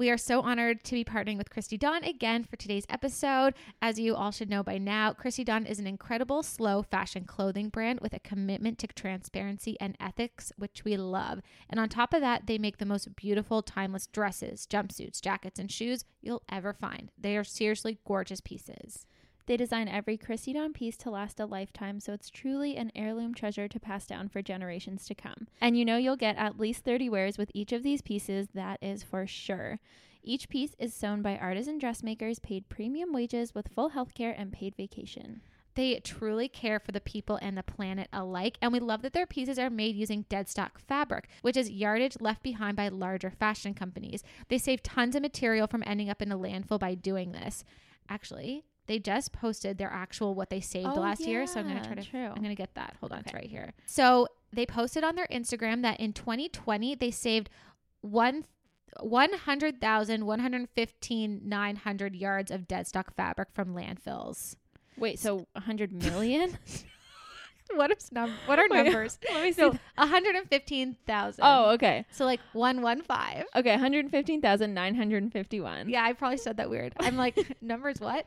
We are so honored to be partnering with Christy Dawn again for today's episode. As you all should know by now, Christy Dawn is an incredible slow fashion clothing brand with a commitment to transparency and ethics, which we love. And on top of that, they make the most beautiful, timeless dresses, jumpsuits, jackets, and shoes you'll ever find. They are seriously gorgeous pieces. They design every Christy Dawn piece to last a lifetime, so it's truly an heirloom treasure to pass down for generations to come. And you know you'll get at least 30 wears with each of these pieces, that is for sure. Each piece is sewn by artisan dressmakers paid premium wages with full healthcare and paid vacation. They truly care for the people and the planet alike, and we love that their pieces are made using dead stock fabric, which is yardage left behind by larger fashion companies. They save tons of material from ending up in a landfill by doing this. Actually, they just posted their actual what they saved Oh, last year, so I'm gonna try to. true. I'm gonna get that. Hold on, it's right here. So they posted on their Instagram that in 2020 they saved one. 100,115,900 yards of dead stock fabric from landfills. Wait, so 100 million? What is num- What are Wait, numbers? Let me see. So 115,000. oh, okay. So like 115. Okay, 115,951. Yeah, I probably said that weird. I'm like, numbers what?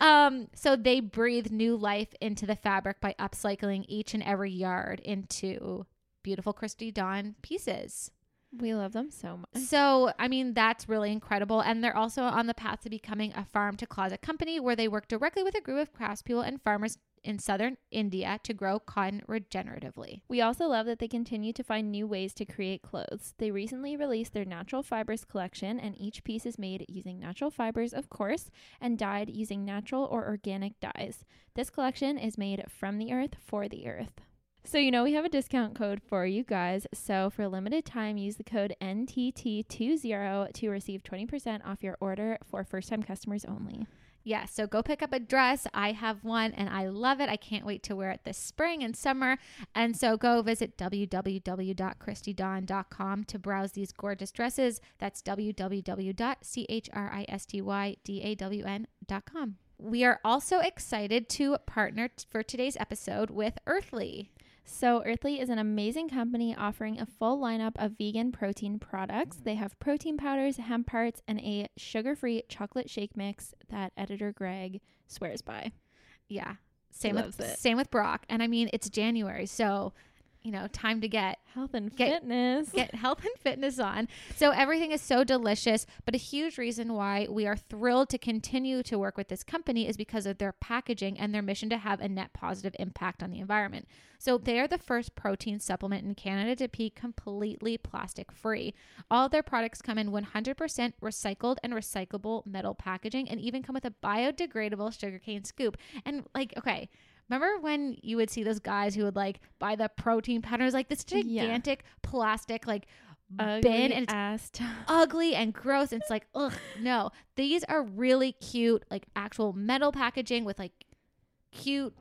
Um, so they breathe new life into the fabric by upcycling each and every yard into beautiful Christy Dawn pieces. We love them so much. So, I mean, that's really incredible. And they're also on the path to becoming a farm to closet company where they work directly with a group of craftspeople and farmers in southern India to grow cotton regeneratively. We also love that they continue to find new ways to create clothes. They recently released their natural fibers collection, and each piece is made using natural fibers, of course, and dyed using natural or organic dyes. This collection is made from the earth for the earth. So, you know, we have a discount code for you guys. So, for a limited time, use the code NTT20 to receive 20% off your order for first time customers only. Yeah, so go pick up a dress. I have one and I love it. I can't wait to wear it this spring and summer. And so go visit www.christydawn.com to browse these gorgeous dresses. That's www.christydawn.com. We are also excited to partner t- for today's episode with Earthly. So, Earthly is an amazing company offering a full lineup of vegan protein products. They have protein powders, hemp parts, and a sugar free chocolate shake mix that editor Greg swears by. Yeah. Same with it. same with Brock. And I mean it's January, so you know, time to get Health and Get- fitness. get health and fitness on. So everything is so delicious, but a huge reason why we are thrilled to continue to work with this company is because of their packaging and their mission to have a net positive impact on the environment. So they are the first protein supplement in Canada to be completely plastic free. All their products come in 100% recycled and recyclable metal packaging and even come with a biodegradable sugarcane scoop. And like, okay, Remember when you would see those guys who would like buy the protein powders, like this Yeah. gigantic plastic like Ugly bin and it's ass t- ugly and gross. And It's like, ugh, no. These are really cute, like actual metal packaging with like cute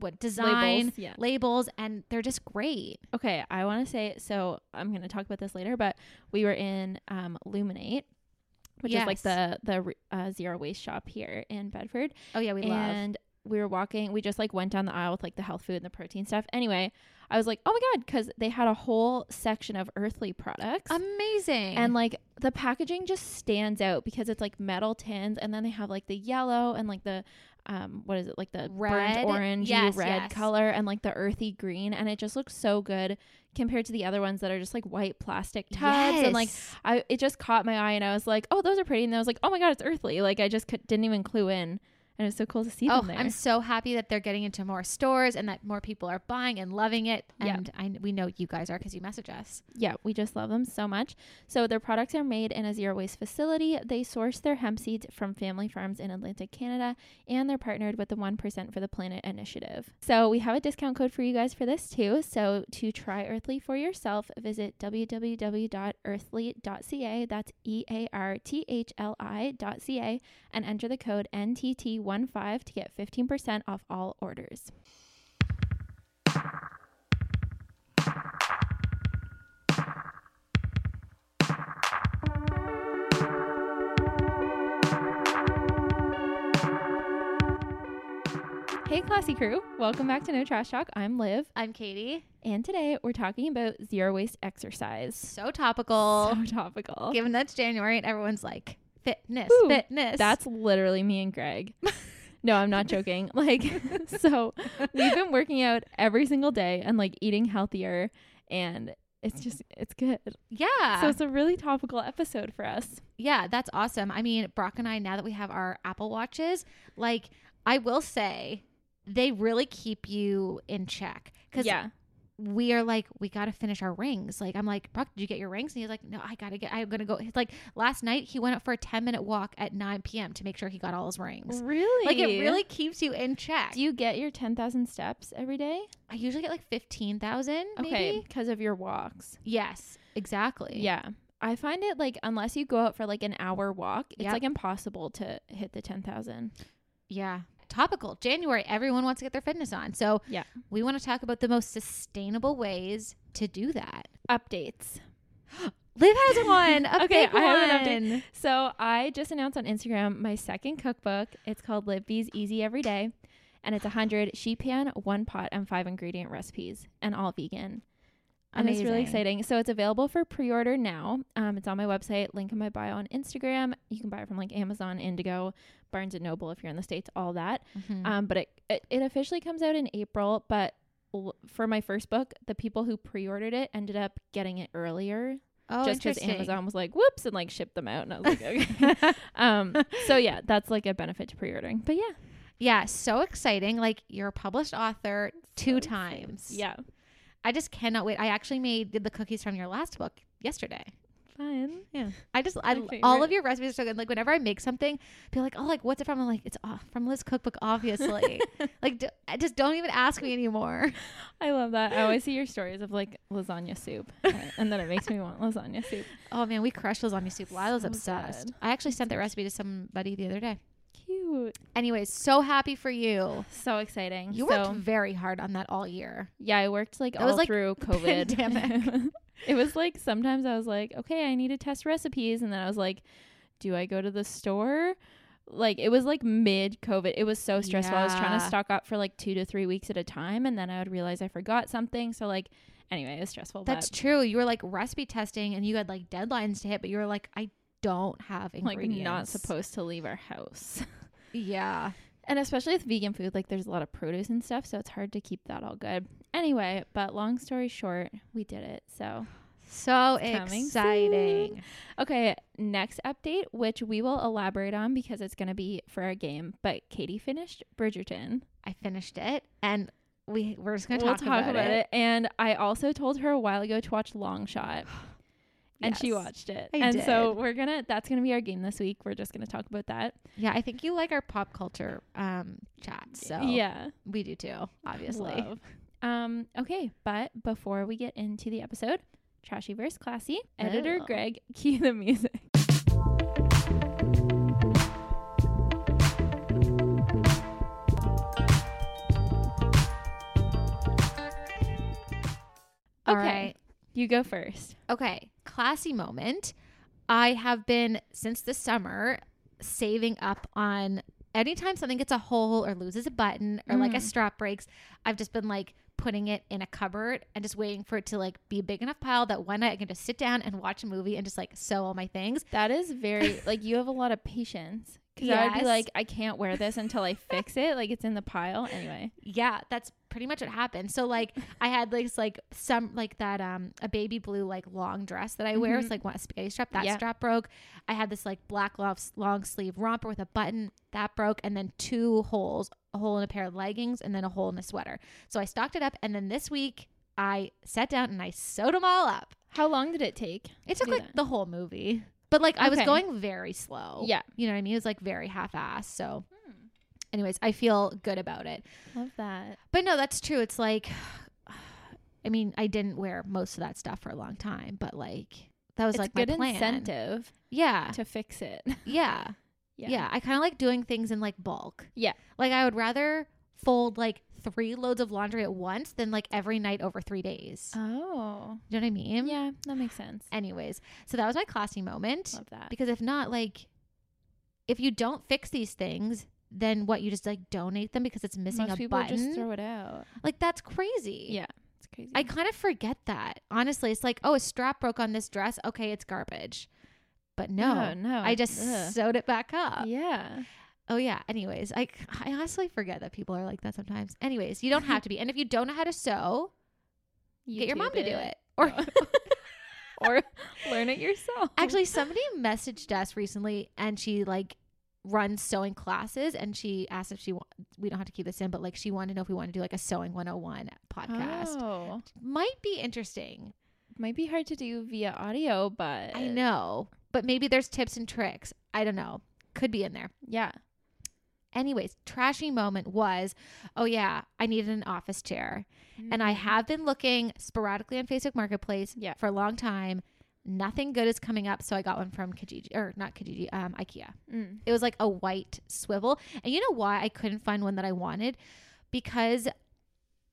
what design labels. Yeah. labels, and they're just great. Okay, I want to say so. I'm going to talk about this later, but we were in um, Luminate, which is like the the uh, zero waste shop here in Bedford. Oh yeah, we love. and we were walking we just like went down the aisle with like the health food and the protein stuff anyway i was like oh my god because they had a whole section of earthly products Amazing. and like the packaging just stands out because it's like metal tins and then they have like the yellow and like the um what is it like the Red? orange Yes, red yes. color and like the earthy green and it just looks so good compared to the other ones that are just like white plastic tubs and like I it just caught my eye and I was like, oh, those are pretty. And I was like, oh my god, it's earthly. Like I just could, didn't even clue in, and it's so cool to see Oh, them there. I'm so happy that they're getting into more stores and that more people are buying and loving it. Yeah. And I, we know you guys are because you message us. yeah, we just love them so much. So their products are made in a zero waste facility. They source their hemp seeds from family farms in Atlantic Canada, and they're partnered with the One Percent for the Planet initiative. So we have a discount code for you guys for this too. So to try Earthly for yourself, visit www.earthly.ca. That's E A R T H L I.ca and enter the code NTT15 to get 15% off all orders. Hey, classy crew. Welcome back to No Trash Talk. I'm Liv, I'm Katie. and today we're talking about zero waste exercise. So topical. So topical. Given that's January and everyone's like fitness, Ooh, fitness. That's literally me and Greg. no, I'm not joking. Like, so we've been working out every single day and like eating healthier, and it's just, it's good. yeah. So it's a really topical episode for us. yeah, that's awesome. I mean, Brock and I, now that we have our Apple Watches, like I will say, they really keep you in check. Because Yeah. We are like, we got to finish our rings. Like, I'm like, Brock, did you get your rings? And he's like, no, I got to get, I'm going to go. He's like, last night he went out for a 10 minute walk at 9 p.m. to make sure he got all his rings. Really? Like, it really keeps you in check. Do you get your 10,000 steps every day? I usually get like 15,000, maybe. Okay. Because of your walks. Yes, exactly. Yeah. I find it like, unless you go out for like an hour walk, it's Yep. like impossible to hit the 10,000. Yeah. Topical. January, everyone wants to get their fitness on. So, Yeah. we want to talk about the most sustainable ways to do that. Updates. Liv has one. A Okay, I have an one. So I just announced on Instagram my second cookbook. It's called Liv B's Easy Every Day, and it's a hundred sheet pan, one pot, and five ingredient recipes, and all vegan. And it's really exciting. So it's available for pre-order now. Um, it's on my website, link in my bio on Instagram. You can buy it from like Amazon, Indigo, Barnes and Noble if you're in the states, all that. Mhm. Um, but it, it it officially comes out in April. But l- for my first book, the people who pre-ordered it ended up getting it earlier oh, just because. Amazon was like, whoops, and like shipped them out. And I was like, okay. um, so yeah, that's like a benefit to pre-ordering. But yeah, yeah, so exciting. Like, you're a published author two So exciting. times. yeah, I just cannot wait. I actually made the cookies from your last book yesterday. Fine. Yeah. I just, I, all of your recipes are so good. Like, whenever I make something, be like, oh, like, what's it from? I'm like, it's off from Liz Cookbook, obviously. like, d- I just don't even ask me anymore. I love that. I always see your stories of like lasagna soup, uh, and then it makes me want lasagna soup. Oh man, we crushed lasagna soup. Lila's So obsessed. good. I actually sent that recipe to somebody the other day. Cute. Anyways, so happy for you. So exciting. You so, worked very hard on that all year. Yeah, I worked like That all was, like, through COVID. pandemic. It was like sometimes I was like, okay, I need to test recipes, and then I was like, do I go to the store? Like it was like mid COVID. It was so stressful. I was trying to stock up for like two to three weeks at a time, and then I would realize I forgot something. So like, anyway, it was stressful. That's true. You were like recipe testing and you had like deadlines to hit, but you were like, I don't have ingredients. like not supposed to leave our house. Yeah. And especially with vegan food, like there's a lot of produce and stuff, so it's hard to keep that all good. Anyway, but long story short, we did it. So So exciting. Okay, next update, which we will elaborate on because it's going to be for our game. But Katie finished Bridgerton. I finished it and we we're just gonna we'll talk, about, it. And I also told her a while ago to watch Long Shot. And she watched it. I and so we're gonna that's gonna be our game this week. We're just gonna talk about that. Yeah, I think you like our pop culture um chat. So Yeah. we do too, obviously. Um, okay, but before we get into the episode, Trashy versus Classy, editor Oh. Greg, cue the music. Okay. right. You go first. Okay, classy moment. I have been since the summer saving up on anytime something gets a hole or loses a button or like a Mm. strap breaks, I've just been like putting it in a cupboard and just waiting for it to like be a big enough pile that one night I can just sit down and watch a movie and just like sew all my things. That is very like you have a lot of patience. Because I would be like, I can't wear this until I fix it. Like it's in the pile anyway. Yeah, that's pretty much what happened. So like I had this like some like that um a baby blue like long dress that I wear. It's Mhm. like one a spaghetti strap. That strap broke. I had this like black long, long sleeve romper with a button that broke, and then two holes, a hole in a pair of leggings, and then a hole in a sweater. So I stocked it up, and then this week I sat down and I sewed them all up. How long did it take? It took like that? the whole movie. But like I was Okay. going very slow. Yeah. You know what I mean? It was like very half assed. So Hmm. anyways, I feel good about it. Love that. But no, that's true. It's like, I mean, I didn't wear most of that stuff for a long time, but like that was it's like good my plan. incentive Yeah, to fix it. yeah, yeah, I kind of like doing things in like bulk. Yeah. like I would rather fold like three loads of laundry at once than like every night over three days. Oh. you know what I mean? Yeah, that makes sense. Anyways, so that was my classy moment Love that. because if not, like, if you don't fix these things, then what? You just like donate them because it's missing Most a people button. just throw it out. like that's crazy. Yeah, it's crazy. I kind of forget that. Honestly, it's like, oh, a strap broke on this dress. Okay, it's garbage. But no, no, I just ugh. sewed it back up. yeah. Oh yeah. Anyways, I I honestly forget that people are like that sometimes. Anyways, you don't have to be. And if you don't know how to sew, get your mom to do it. Or or learn it yourself. actually, somebody messaged us recently, and she like runs sewing classes, and she asked if she wa- we don't have to keep this in, but like she wanted to know if we want to do like a sewing 101 podcast. Oh, Might be interesting. might be hard to do via audio, but I know, but maybe there's tips and tricks. I don't know. Could be in there. Yeah. Anyways, trashy moment was, oh yeah, I needed an office chair. And I Mm. have been looking sporadically on Facebook Marketplace Yeah. for a long time. Nothing good is coming up, so I got one from Kijiji or not Kijiji, um, IKEA. Mm. It was like a white swivel, and you know why I couldn't find one that I wanted? Because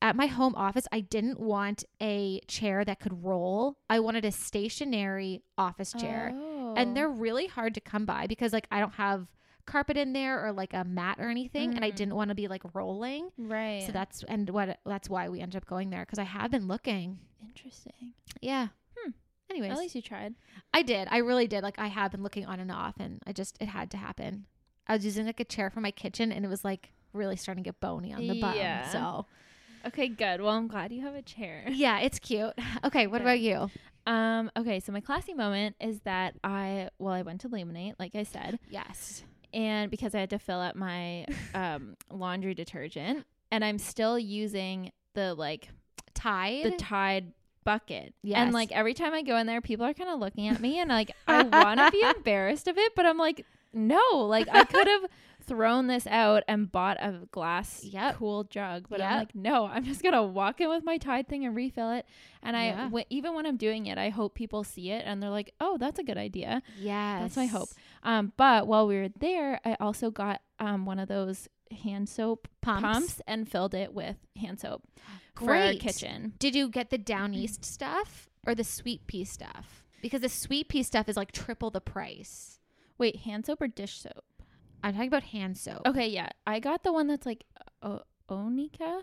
at my home office, I didn't want a chair that could roll. I wanted a stationary office chair, Oh. and they're really hard to come by because like I don't have carpet in there or like a mat or anything, and I Mm. didn't want to be like rolling. right. So that's and what that's why we ended up going there because I have been looking. interesting. Yeah. Hmm. Anyways, At least you tried. I did. I really did. Like I have been looking on and off, and I just it had to happen. I was using like a chair for my kitchen, and it was like really starting to get bony on the bum. Yeah. So Okay, good. Well, I'm glad you have a chair. yeah, it's cute. Okay, what Good. about you? Um, okay, so my classy moment is that I well, I went to Laminate, like I said, Yes. And because I had to fill up my um laundry detergent, and I'm still using the like Tide. the Tide bucket. Yes. And like every time I go in there, people are kind of looking at me and like I want to be embarrassed of it, but I'm like, no, like I could have thrown this out and bought a glass Yep. cool jug, but Yep. I'm like, no, I'm just going to walk in with my Tide thing and refill it. And I Yeah. w- even when I'm doing it, I hope people see it and they're like, "Oh, that's a good idea." Yeah, That's my hope. Um, but while we were there, I also got um one of those hand soap Pumps. pumps and filled it with hand soap for Great. our kitchen. Did you get the down east stuff or the sweet pea stuff? Because the sweet pea stuff is like triple the price. Wait, hand soap or dish soap? I'm talking about hand soap. Okay, yeah. I got the one that's like o- Oneka.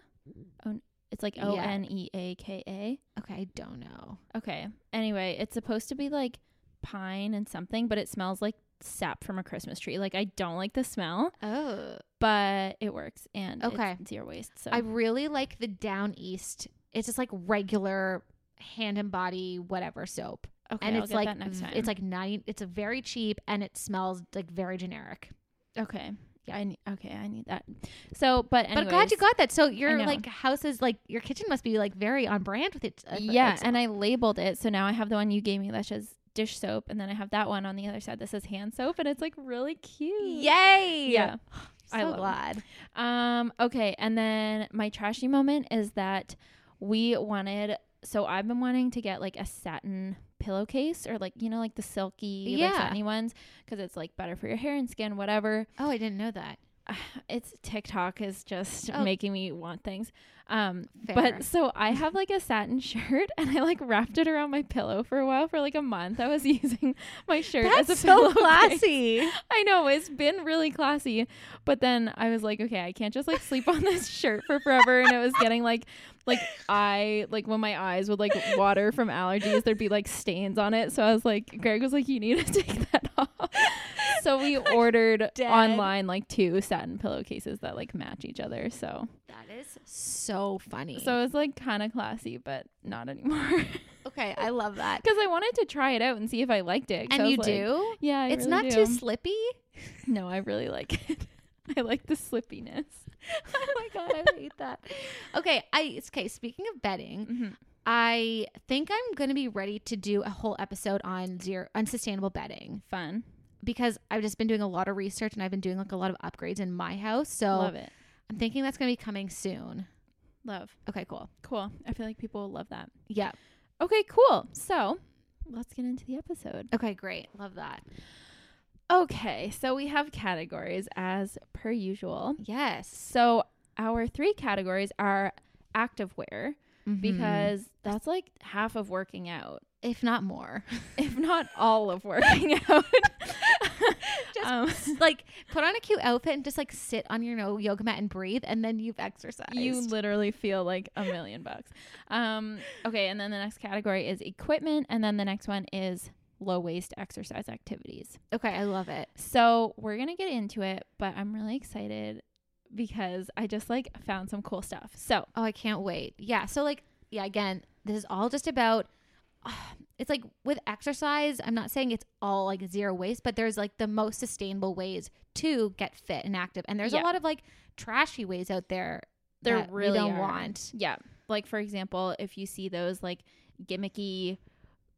On- it's like. O N E A K A. Okay, I don't know. Okay. Anyway, it's supposed to be like pine and something, but it smells like sap from a Christmas tree. Like I don't like the smell, Oh. but it works and Okay. it's zero waste. So I really like the down east. It's just like regular hand and body whatever soap. okay, and I'll it's get like that next time. it's like nine it's a very cheap and it smells like very generic. Okay. Yeah, I need, okay, I need that. So, but anyways, but glad you got that. So your like house is like your kitchen must be like very on brand with it. uh, yeah, and I labeled it. So now I have the one you gave me that says dish soap, and then I have that one on the other side that says hand soap, and it's like really cute. yay. Yeah. So I love 'em. glad. Um, okay, and then my trashy moment is that we wanted so I've been wanting to get like a satin pillowcase or like you know like the silky like Yeah. satiny ones because it's like better for your hair and skin whatever. Oh, I didn't know that. It's TikTok is just Oh. making me want things. Um, Fair. but so I have like a satin shirt and I like wrapped it around my pillow for a while for like a month. I was using my shirt That's as a so pillowcase. classy. I know it's been really classy, but then I was like, okay, I can't just like sleep on this shirt for forever, and it was getting like, like I like when my eyes would like water from allergies, there'd be like stains on it. So I was like, Greg was like, you need to take that off. So we ordered dead. online like two satin pillowcases that like match each other. So That is so funny. so it was like kind of classy, but not anymore. okay, I love that. Because I wanted to try it out and see if I liked it. And you like, do? Yeah, I it's really not do. too slippy. No, I really like it. I like the slippiness. oh my god, I hate that. Okay, I okay. Speaking of bedding, Mm-hmm. I think I'm going to be ready to do a whole episode on zero unsustainable bedding Fun. because I've just been doing a lot of research and I've been doing like a lot of upgrades in my house. So Love it. I'm thinking that's going to be coming soon. Love. Okay, cool. Cool. I feel like people will love that. Yeah. Okay, cool. So let's get into the episode. Okay, great. Love that. Okay, so we have categories as per usual. Yes. So our three categories are activewear Mhm. because that's like half of working out, if not more, if not all of working out. just Um, like put on a cute outfit and just like sit on your no yoga mat and breathe, and then you've exercised. you literally feel like a million bucks. Um, okay, and then the next category is equipment, and then the next one is low waste exercise activities. okay, I love it. So we're gonna get into it, but I'm really excited because I just like found some cool stuff. So Oh, I can't wait. Yeah. So like, yeah. Again, this is all just about. it's like with exercise. I'm not saying it's all like zero waste, but there's like the most sustainable ways to get fit and active, and there's Yeah. a lot of like trashy ways out there. there that really we don't are. want. Yeah. Like for example, if you see those like gimmicky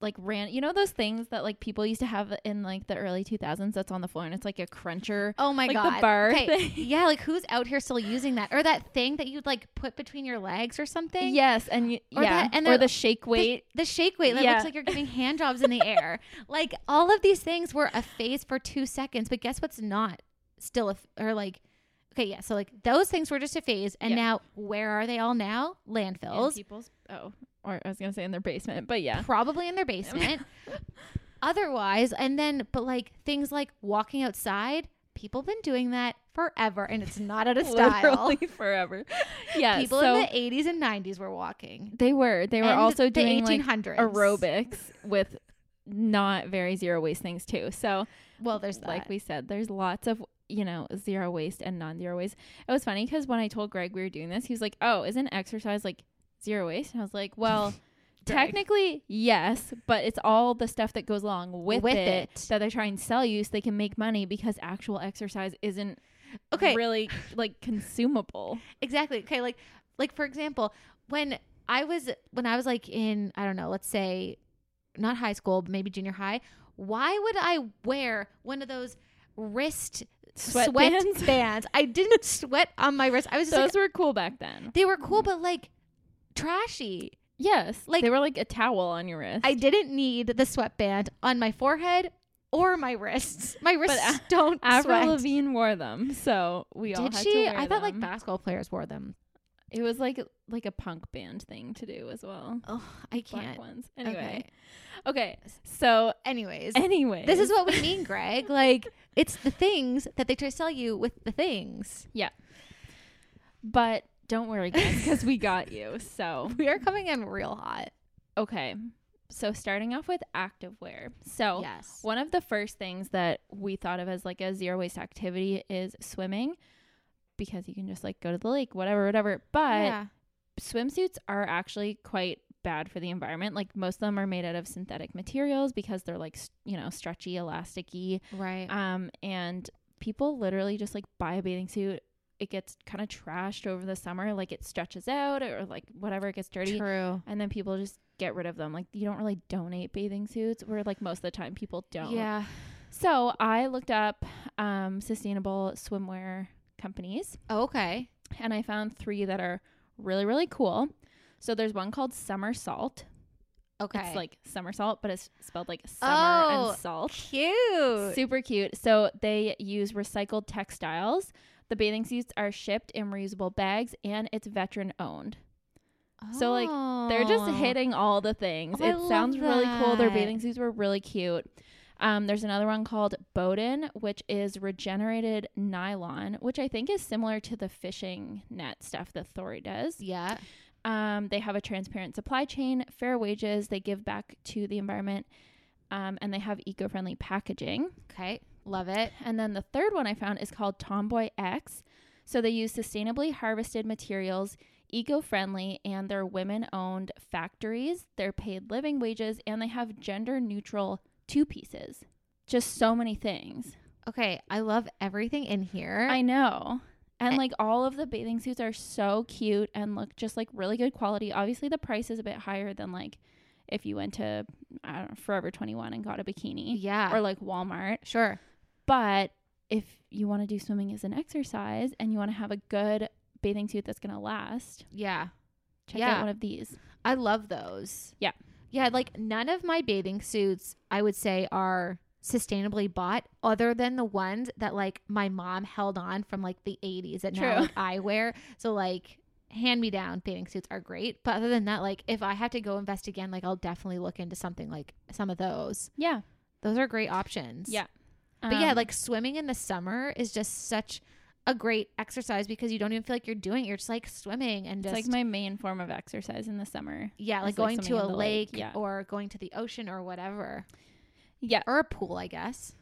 like ran you know those things that like people used to have in like the early 2000s that's on the floor and it's like a cruncher Oh my like god. the bar Okay. Yeah, like who's out here still using that? Or that thing that you'd like put between your legs or something? yes and you, Or yeah that- and or the shake weight The, shake weight that Yeah. looks like you're giving hand jobs in the air. Like all of these things were a phase for two seconds, but guess what's not still a f- or like okay, yeah. So like those things were just a phase, and Yeah. now where are they all now? Landfills, people's oh or I was gonna say in their basement but yeah probably in their basement. Otherwise, and then but like things like walking outside, people have been doing that forever, and it's not out of style. literally forever yeah people so in the 80s and 90s were walking. they were they were And also the doing like aerobics with not very zero waste things too so Well, there's that. like we said, there's lots of you know zero waste and non-zero waste. It was funny because when I told Greg we were doing this, he was like, "Oh, isn't exercise like zero waste?" And I was like, "Well." Technically, yes, but it's all the stuff that goes along with, With it, it. that they try and sell you so they can make money because actual exercise isn't okay, really like consumable. exactly. Okay, like like for example, when I was when I was like in I don't know, let's say not high school, but maybe junior high, why would I wear one of those wrist Sweat sweat, bands? bands? I didn't sweat on my wrist. I was just Those like, were cool back then. they were cool, but like trashy. Yes, Like- they were like a towel on your wrist. I didn't need the sweatband on my forehead or my wrists. My wrists A- don't Avril sweat. Lavigne wore them, so we all Did had she? to wear I thought like basketball players wore them. It was like like a punk band thing to do as well. Oh, I Black can't. ones. Anyway. Okay. Okay. So Anyways, anyway. this is what we mean, Greg. Like it's the things that they try to sell you with the things. Yeah. But don't worry guys because we got you. So We are coming in real hot. okay. So starting off with activewear. So yes. one of the first things that we thought of as like a zero waste activity is swimming because you can just like go to the lake, whatever, whatever. But yeah. swimsuits are actually quite bad for the environment. Like most of them are made out of synthetic materials because they're like, you know, stretchy, elasticy. Right. Um, and people literally just like buy a bathing suit. It gets kind of trashed over the summer, like it stretches out or like whatever, it gets dirty. True. And then people just get rid of them. Like you don't really donate bathing suits, where like most of the time people don't. Yeah. So I looked up um, sustainable swimwear companies Oh, okay. and I found three that are really, really cool. So there's one called Summer Salt. Okay. It's like somersault, but it's spelled like summer Oh, and salt. cute. Super cute. So they use recycled textiles. The bathing suits are shipped in reusable bags and it's veteran owned. So, like, They're just Oh. hitting all the things. Oh, I it sounds really cool. Their bathing suits were really cute. Um, there's another one called Bowden, which is regenerated nylon, which I think is similar to the fishing net stuff that Thori does. Yeah. Um, they have a transparent supply chain, fair wages, they give back to the environment, um, and they have eco friendly packaging. Okay. Love it. And then the third one I found is called Tomboy X. So they use sustainably harvested materials, eco friendly, and they're women owned factories. They're paid living wages, and they have gender neutral two pieces. Just so many things. Okay. I love everything in here. I know. And like all of the bathing suits are so cute and look just like really good quality. Obviously, the price is a bit higher than like if you went to I don't know, Forever 21 and got a bikini yeah. or like Walmart. sure. But if you want to do swimming as an exercise and you want to have a good bathing suit that's going to last, Yeah. check Yeah. out one of these. I love those. Yeah. Yeah, like none of my bathing suits I would say are sustainably bought other than the ones that like my mom held on from like the 80s that now like I wear. So like hand me down bathing suits are great, but other than that like if I have to go invest again like I'll definitely look into something like some of those. Yeah. Those are great options. Yeah. But yeah, Um, like swimming in the summer is just such a great exercise because you don't even feel like you're doing it. You're just like swimming and it's just like my main form of exercise in the summer. yeah, like it's like going to a lake, lake, yeah. or going to the ocean or whatever. Yeah. Or a pool, I guess.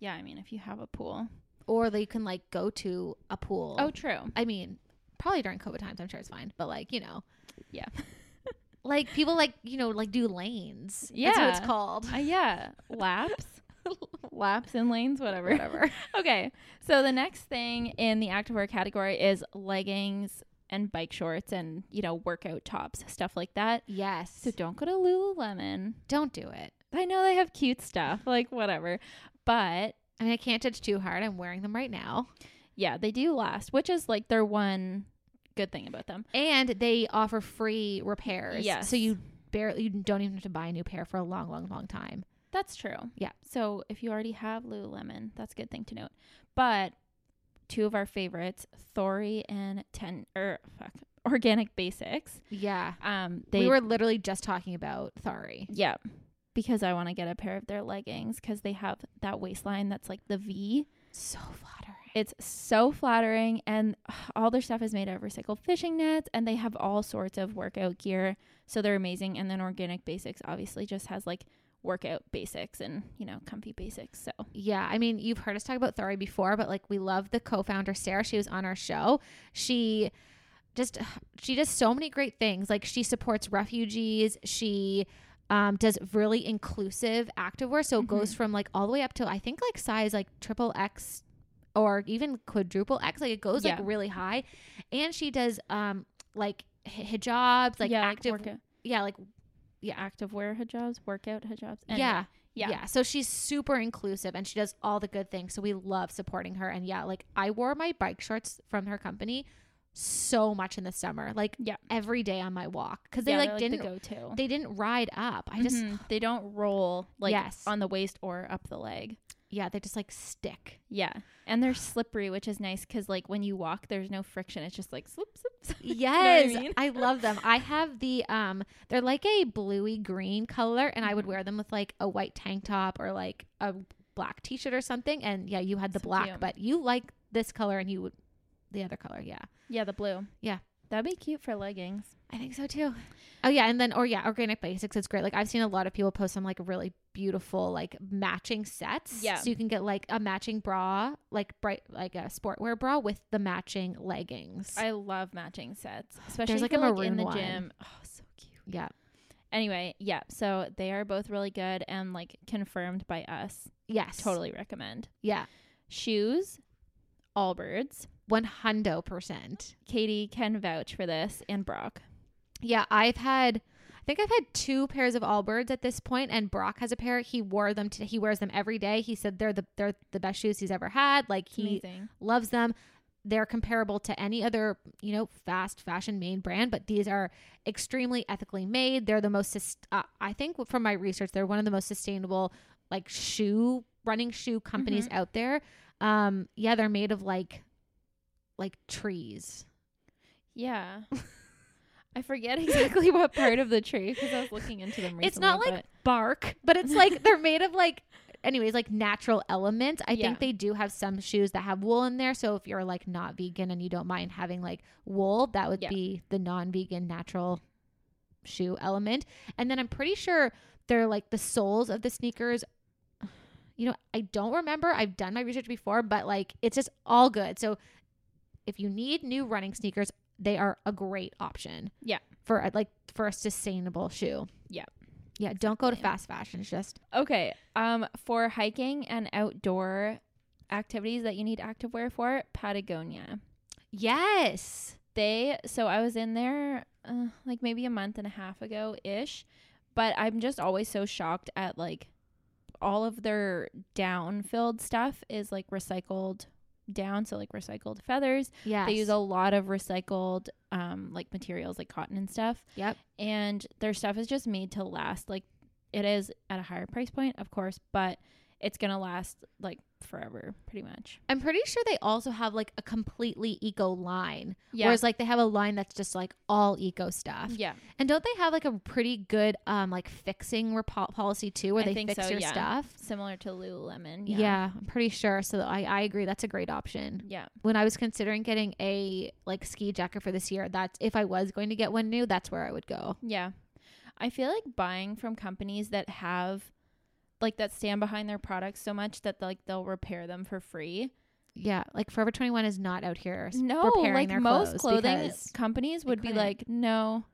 Yeah, I mean, if you have a pool. Or they can like go to a pool. Oh, true. I mean, probably during COVID times, I'm sure it's fine. But like, you know, Yeah. like people like, you know, like do lanes. Yeah. That's what it's called. Uh, yeah. Laps. Laps and lanes, whatever. Whatever. Okay. So the next thing in the activewear category is leggings and bike shorts and, you know, workout tops, stuff like that. yes. So don't go to Lululemon. don't do it. I know they have cute stuff, like whatever. But I mean, I can't judge too hard. I'm wearing them right now. yeah, they do last, which is like their one good thing about them. And they offer free repairs. Yes. So you barely you don't even have to buy a new pair for a long, long, long time. That's true. Yeah. So if you already have Lululemon, that's a good thing to note. But two of our favorites, Thori and Ten or fuck, Organic Basics. Yeah. Um, they we were literally just talking about Thari. yeah, because I want to get a pair of their leggings because they have that waistline that's like the V. So flattering. It's so flattering, and all their stuff is made out of recycled fishing nets, and they have all sorts of workout gear. So they're amazing. And then Organic Basics obviously just has like workout basics and you know comfy basics. So Yeah, I mean, you've heard us talk about Thori before, but like we love the co-founder Sarah. She was on our show. She just she does so many great things. Like she supports refugees. She um, does really inclusive activewear, so it goes Mhm. from like all the way up to I think like size like triple X or even quadruple X. Like it goes Yeah. like really high, and she does um like hijabs, like yeah, active, workout, yeah, like active wear hijabs, workout hijabs. Anyway, yeah. yeah, Yeah. So she's super inclusive and she does all the good things. So we love supporting her. And yeah, like I wore my bike shorts from her company so much in the summer, like Yeah. every day on my walk because they Yeah, like they're, didn't go-to. they didn't ride up. I just Mhm. they don't roll like Yes. on the waist or up the leg. Yeah, they just like stick. Yeah, and they're slippery, which is nice because like when you walk, there's no friction. It's just like slip, slip. slip. You know I Yes, mean? I love them. I have the um, they're like a bluey green color, and I would Mhm. wear them with like a white tank top or like a black T-shirt or something. And yeah, you had the So black, cute. but you like this color, and you would the other color. Yeah, Yeah, the blue. Yeah. That'd be cute for leggings. I think so too. Oh yeah, and then or yeah, organic basics. It's great. Like I've seen a lot of people post some like really beautiful like matching sets. Yeah. So you can get like a matching bra, like bright like a sportwear bra with the matching leggings. I love matching sets, especially like a you're, like, in maroon the one. gym. Oh, so cute. yeah. Anyway, yeah. So they are both really good and like confirmed by us. Yes. Totally recommend. Yeah. Shoes, Allbirds. One hundred percent. Katie can vouch for this, and Brock. Yeah, I've had. I think I've had two pairs of Allbirds at this point, and Brock has a pair. He wore them. To, he wears them every day. He said they're the they're the best shoes he's ever had. Like he amazing. loves them. They're comparable to any other, you know, fast fashion main brand, but these are extremely ethically made. They're the most, uh, I think, from my research, they're one of the most sustainable, like shoe running shoe companies out there. Um, yeah, they're made of like, like trees. Yeah. I forget exactly what part of the tree because I was looking into them recently. It's not like bark, but it's like they're made of like anyways, like natural elements. I Yeah. think they do have some shoes that have wool in there. So if you're like not vegan and you don't mind having like wool, that would Yeah. be the non-vegan natural shoe element. And then I'm pretty sure they're like the soles of the sneakers. You know, I don't remember. I've done my research before, but like it's just all good. So if you need new running sneakers, they are a great option. Yeah. For a- like for a sustainable shoe. Yeah. Yeah, don't go to fast fashion. It's just Okay. Um, for hiking and outdoor activities that you need activewear for, Patagonia. yes. They so I was in there uh, like maybe a month and a half ago ish, but I'm just always so shocked at like all of their down filled stuff is like recycled down, so like recycled feathers. yeah They use a lot of recycled um like materials like cotton and stuff. Yep. And their stuff is just made to last. Like it is at a higher price point, of course, but it's gonna last like forever, pretty much. I'm pretty sure they also have like a completely eco line. Yeah. Whereas like they have a line that's just like all eco stuff. yeah. And don't they have like a pretty good um like fixing repo- policy too where I they think fix so, your yeah. stuff? Similar to Lululemon. Yeah. Yeah. I'm pretty sure. So I, I agree that's a great option. Yeah. When I was considering getting a like ski jacket for this year, that's if I was going to get one new, that's where I would go. Yeah. I feel like buying from companies that have like that stand behind their products so much that like they'll repair them for free. Yeah, like Forever 21 is not out here No, repairing like most clothing companies would be like, no,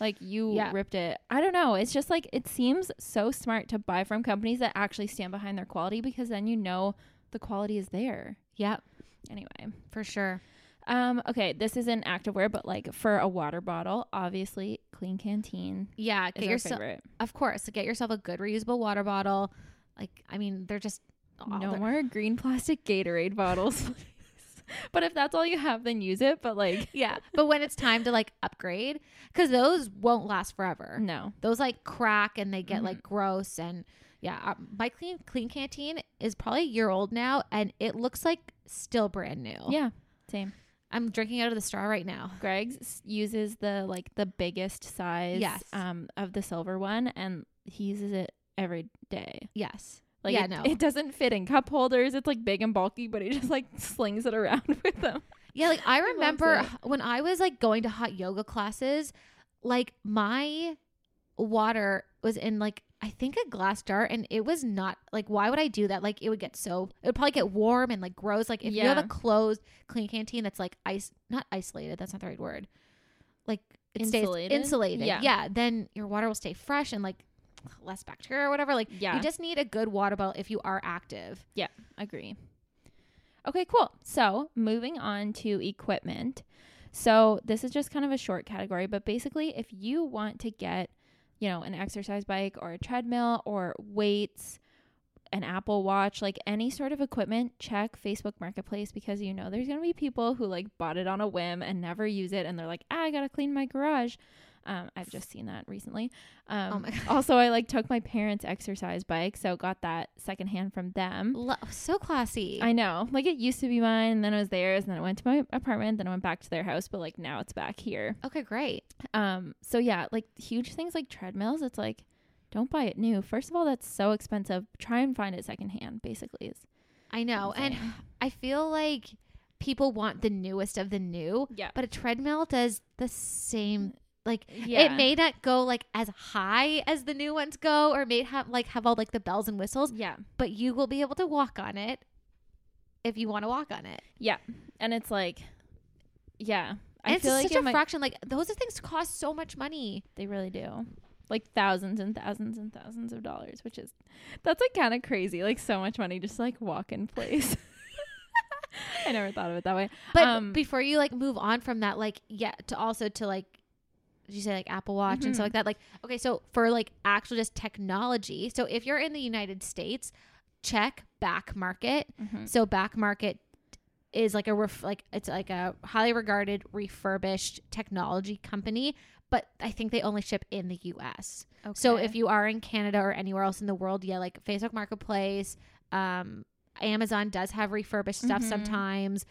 like you Yeah. ripped it. I don't know. It's just like it seems so smart to buy from companies that actually stand behind their quality because then you know the quality is there. Yep, Anyway, for sure. um, okay, this isn't activewear, but like for a water bottle, obviously, Klean Kanteen Yeah, get yourself of course, get yourself a good reusable water bottle. Like I mean, they're just oh, no they're- more green plastic Gatorade bottles. but if that's all you have, then use it. But like, Yeah, but when it's time to like upgrade, because those won't last forever. no. Those like crack and they get Mhm. like gross and yeah. uh, My clean Klean Kanteen is probably a year old now, and it looks like still brand new. Yeah, same. I'm drinking out of the straw right now. Greg's uses the like the biggest size Yes. um of the silver one and he uses it every day. Yes. Like yeah, it, no. it doesn't fit in cup holders. It's like big and bulky, but he just like slings it around with them. Yeah, like I remember it. when I was like going to hot yoga classes, like my water was in like I think a glass jar and it was not like why would I do that? Like it would get so it would probably get warm and like gross. Like if you have a closed Klean Kanteen that's like ice not isolated, that's not the right word. Like it stays Insulated? insulated. Yeah. Yeah. then your water will stay fresh and like less bacteria or whatever. Like Yeah. you just need a good water bottle if you are active. Yeah, agree. Okay, cool. So moving on to equipment. So this is just kind of a short category, but basically, if you want to get, you know, an exercise bike or a treadmill or weights, an Apple Watch, like any sort of equipment, check Facebook Marketplace because you know there's gonna be people who like bought it on a whim and never use it, and they're like, ah, I gotta clean my garage. Um, I've just seen that recently. Um, Oh my God. also, I like took my parents' exercise bike, so got that secondhand from them. Lo- so classy. I know. Like it used to be mine, and then it was theirs, and then it went to my apartment, then it went back to their house, but like now it's back here. okay, great. Um, so yeah, like huge things like treadmills, it's like don't buy it new. First of all, that's so expensive. Try and find it secondhand, basically. Is I know. And. I feel like people want the newest of the new, yeah, but a treadmill does the same. Like yeah, it may not go like as high as the new ones go, or may have like have all like the bells and whistles, yeah, but you will be able to walk on it if you want to walk on it. yeah, and it's like, yeah, And I it's feel like such it a might- fraction. Like those are things cost so much money. They really do. Like thousands and thousands and thousands of dollars, which is that's like kind of crazy. Like so much money just like walk in place. I never thought of it that way. But Um, before you like move on from that, like yeah, to also to like you say like Apple Watch and Mhm. stuff like that? Like okay, so for like actual just technology. So if you're in the United States, check back market. Mhm. So back market is like a ref- like it's like a highly regarded refurbished technology company, but I think they only ship in the US. So if you are in Canada or anywhere else in the world, yeah, like Facebook Marketplace, um, Amazon does have refurbished stuff Mhm. sometimes.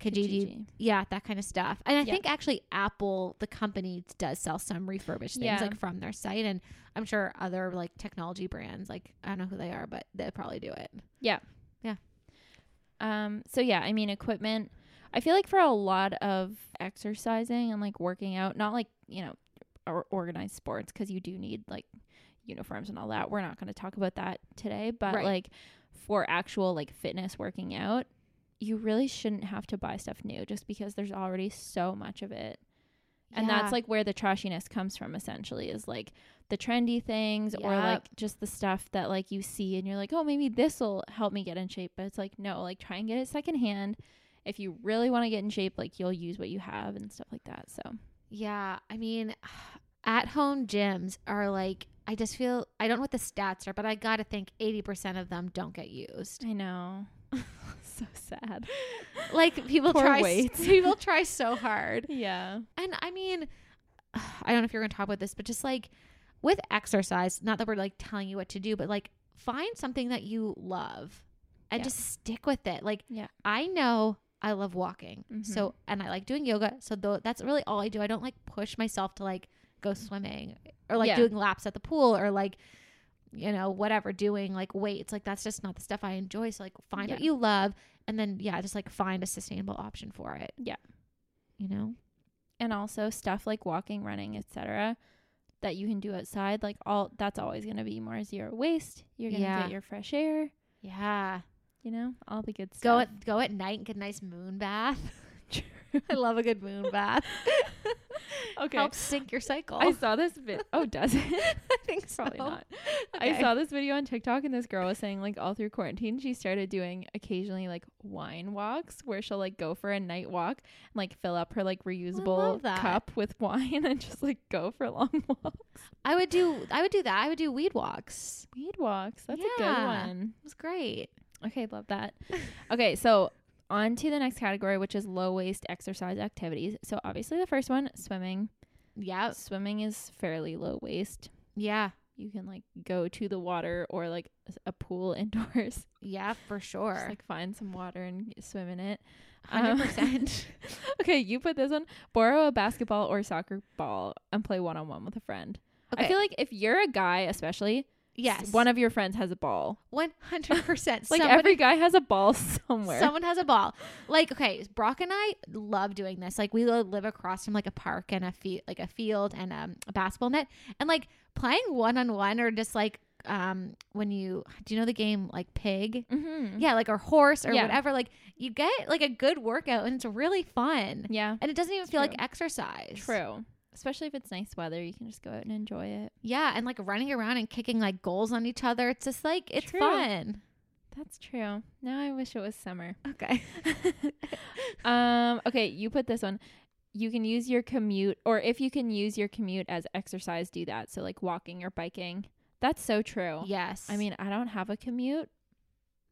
Kijiji, Kijiji. yeah, that kind of stuff. And I Yeah. think actually Apple, the company, does sell some refurbished things Yeah. like from their site, and I'm sure other like technology brands, like I don't know who they are, but they probably do it. Yeah, yeah. Um, so yeah, I mean, equipment. I feel like for a lot of exercising and like working out, not like you know, or organized sports, because you do need like uniforms and all that. We're not going to talk about that today, but Right. like for actual like fitness working out, you really shouldn't have to buy stuff new just because there's already so much of it. And Yeah. that's like where the trashiness comes from essentially is like the trendy things or like just the stuff that like you see and you're like, "Oh, maybe this will help me get in shape." But it's like, "No, like try and get it secondhand. If you really want to get in shape, like you'll use what you have and stuff like that." So, Yeah, I mean, at home gyms are like I just feel I don't know what the stats are, but I gotta think eighty percent of them don't get used. I know. so sad. Like people Poor try, weights. people try so hard, Yeah. and I mean, I don't know if you're gonna talk about this, but just like with exercise, not that we're like telling you what to do, but like find something that you love and Yeah. just stick with it. Like Yeah. I know I love walking. Mhm. So and I like doing yoga. So though that's really all I do. I don't like push myself to like go swimming or like Yeah. doing laps at the pool or like you know whatever doing like weights. Like that's just not the stuff I enjoy. So like find what you love and then yeah, just like find a sustainable option for it. Yeah. You know? and also stuff like walking, running, etc. that you can do outside. Like all that's always going to be more zero waste. You're going to Yeah. get your fresh air, Yeah. you know, all the good stuff. Go at go at night and get a nice moon bath. I love a good moon bath. Okay. Helps sync your cycle. I saw this vid. Oh, does it? I think so. Probably not. Okay. I saw this video on TikTok and this girl was saying like all through quarantine she started doing occasionally like wine walks where she'll like go for a night walk and like fill up her like reusable cup with wine and just like go for long walks. I would do I would do that. I would do weed walks. Weed walks. That's a good one. It was great. Okay, love that. okay, so on to the next category, which is low waste exercise activities. So obviously the first one, swimming. Yeah. Swimming is fairly low waste. Yeah. You can like go to the water or like a pool indoors. Yeah, for sure. Just like find some water and swim in it. Um, Hundred percent. Okay, you put this one. Borrow a basketball or soccer ball and play one on one with a friend. Okay. I feel like if you're a guy, especially, yes. one of your friends has a ball. one hundred percent. Like every guy has a ball somewhere. Someone has a ball. Like, okay, Brock and I love doing this. Like, we live across from like a park and a field, like a field and um, a basketball net, and like playing one on one or just like um when you do you know the game like pig? mm-hmm. Yeah, like or horse or Yeah. whatever. Like you get like a good workout and it's really fun. Yeah. And it doesn't even feel like exercise. True. Especially if it's nice weather, you can just go out and enjoy it. Yeah, and like running around and kicking like goals on each other. It's just like it's True. fun. That's true. Now I wish it was summer. Okay. um, okay, you put this one. You can use your commute, or if you can use your commute as exercise, do that. So, like walking or biking. That's so true. yes. I mean, I don't have a commute,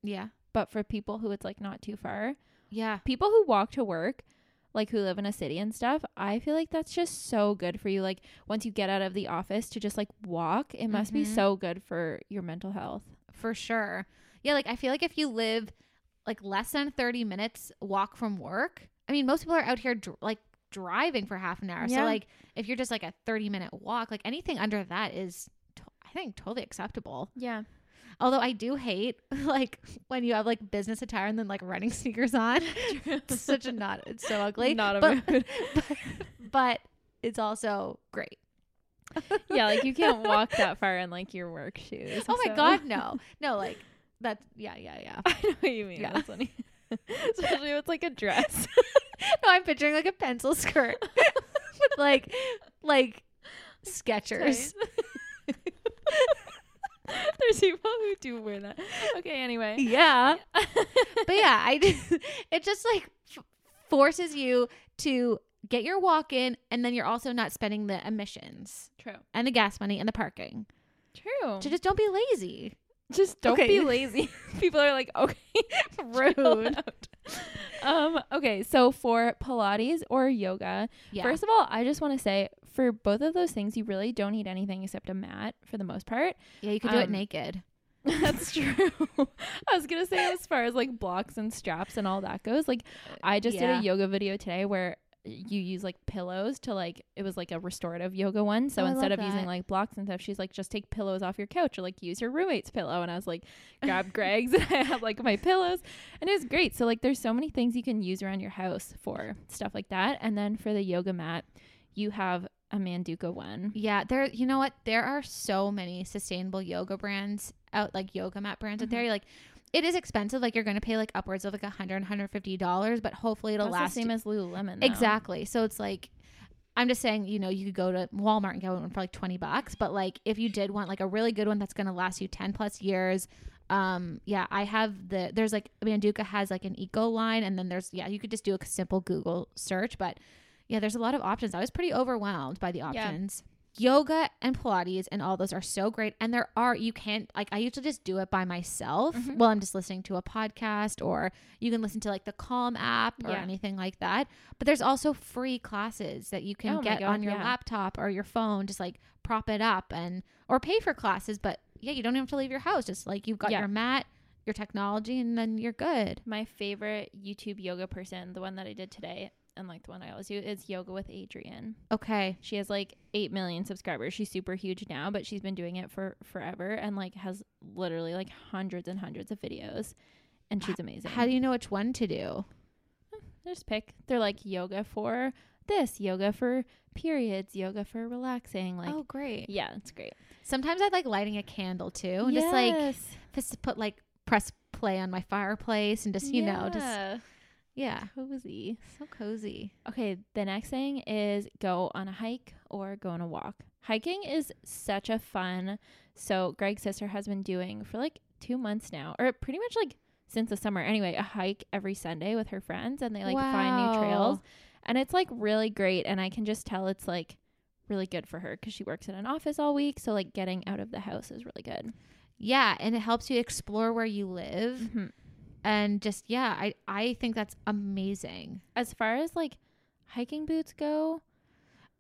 yeah. but for people who it's like not too far, Yeah. people who walk to work, like who live in a city and stuff, I feel like that's just so good for you. Like, once you get out of the office to just like walk, it must be Mhm. so good for your mental health. For sure. Yeah, like I feel like if you live like less than 30 minutes walk from work, I mean, most people are out here dr- like driving for half an hour. So like if you're just like a 30 minute walk, like anything under that is to- I think totally acceptable. Yeah. Although I do hate like when you have like business attire and then like running sneakers on. it's such a not it's so ugly. Not a but, mood. but but it's also great. yeah, like you can't walk that far in like your work shoes. Oh my so- god, no. No, like that's yeah, yeah, yeah. I know what you mean. Yeah. That's funny. Especially if it's like a dress. No, I'm picturing like a pencil skirt with like like Skechers. There's people who do wear that. Okay, anyway. Yeah. But yeah, I it just like f- forces you to get your walk in and then you're also not spending the emissions True. and the gas money and the parking. True. So just don't be lazy. Just don't Okay. be lazy. People are like, okay, Rude. Um, okay, so for Pilates or yoga, Yeah. first of all, I just want to say for both of those things, you really don't need anything except a mat for the most part. yeah, you could do it um, naked. That's true. I was gonna say as far as like blocks and straps and all that goes, like I just yeah. did a yoga video today where you use like pillows to like it was like a restorative yoga one. So Oh, instead of using like blocks and stuff, she's like just take pillows off your couch or like use your roommate's pillow. And I was like, grab Greg's and I had like my pillows and it was great. So like there's so many things you can use around your house for stuff like that. And then for the yoga mat, you have a Manduka one. Yeah, there. You know what? There are so many sustainable yoga brands out, like yoga mat brands out there. Mm-hmm. Like, it is expensive. Like, you're going to pay like upwards of like a hundred, hundred fifty dollars, but hopefully it'll That's last. the same as Lululemon. though. exactly. So it's like, I'm just saying, you know, you could go to Walmart and get one for like twenty bucks, but like if you did want like a really good one that's going to last you ten plus years. Um, yeah, I have the there's like Manduka has like an eco line, and then there's yeah, you could just do a simple Google search, but yeah, there's a lot of options. I was pretty overwhelmed by the options. Yoga and Pilates and all those are so great. And there are, you can't, like, I usually just do it by myself Mhm. while I'm just listening to a podcast, or you can listen to like the Calm app or Yeah. anything like that. But there's also free classes that you can Oh get God, on your yeah. laptop or your phone, just like prop it up and, or pay for classes. But yeah, you don't even have to leave your house. Just like you've got Yeah. your mat, your technology and then you're good. My favorite YouTube yoga person, the one that I did today, and like the one I always do, is Yoga with Adriene. Okay. She has like 8 million subscribers. She's super huge now, but she's been doing it for forever and like has literally like hundreds and hundreds of videos. And she's amazing. How do you know which one to do? Eh, just pick. They're like yoga for this, yoga for periods, yoga for relaxing. Like, oh, great. yeah, it's great. Sometimes I like lighting a candle too and just like just to put like press play on my fireplace and just, you know, just Yeah. cozy. So cozy. Okay, the next thing is go on a hike or go on a walk. Hiking is such a fun. So Greg's sister has been doing for like two months now, or pretty much like since the summer. Anyway, a hike every Sunday with her friends, and they like find new trails, and it's like really great. And I can just tell it's like really good for her because she works in an office all week. So like getting out of the house is really good. Yeah, and it helps you explore where you live Mm-hmm. And just yeah, I I think that's amazing. As far as like hiking boots go,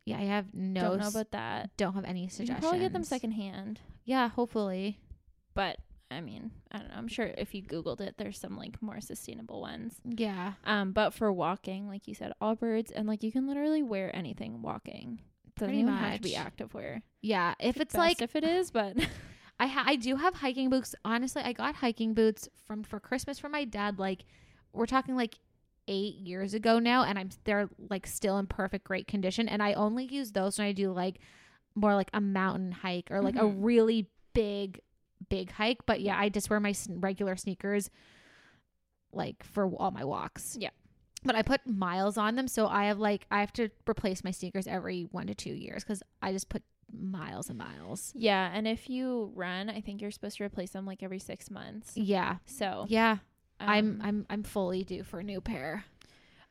Yeah, I have no don't know about that. don't have any You suggestions. can probably get them secondhand. Yeah, hopefully. but I mean, I don't know. I'm sure if you Googled it, there's some like more sustainable ones. Yeah. Um, but for walking, like you said, Allbirds, and like you can literally wear anything walking. Doesn't Pretty even have to be much. active wear. Yeah, if it's Best like if it is, but I ha- I do have hiking boots. Honestly, I got hiking boots from for Christmas from my dad. Like, we're talking like eight years ago now, and I'm they're like still in perfect great condition. And I only use those when I do like more like a mountain hike or like a Mhm. really big big hike. But yeah, I just wear my regular sneakers like for all my walks. Yeah. But I put miles on them, so I have like I have to replace my sneakers every one to two years because I just put miles and miles. yeah. And if you run, I think you're supposed to replace them like every six months. Yeah, So yeah. I'm um, I'm I'm fully due for a new pair.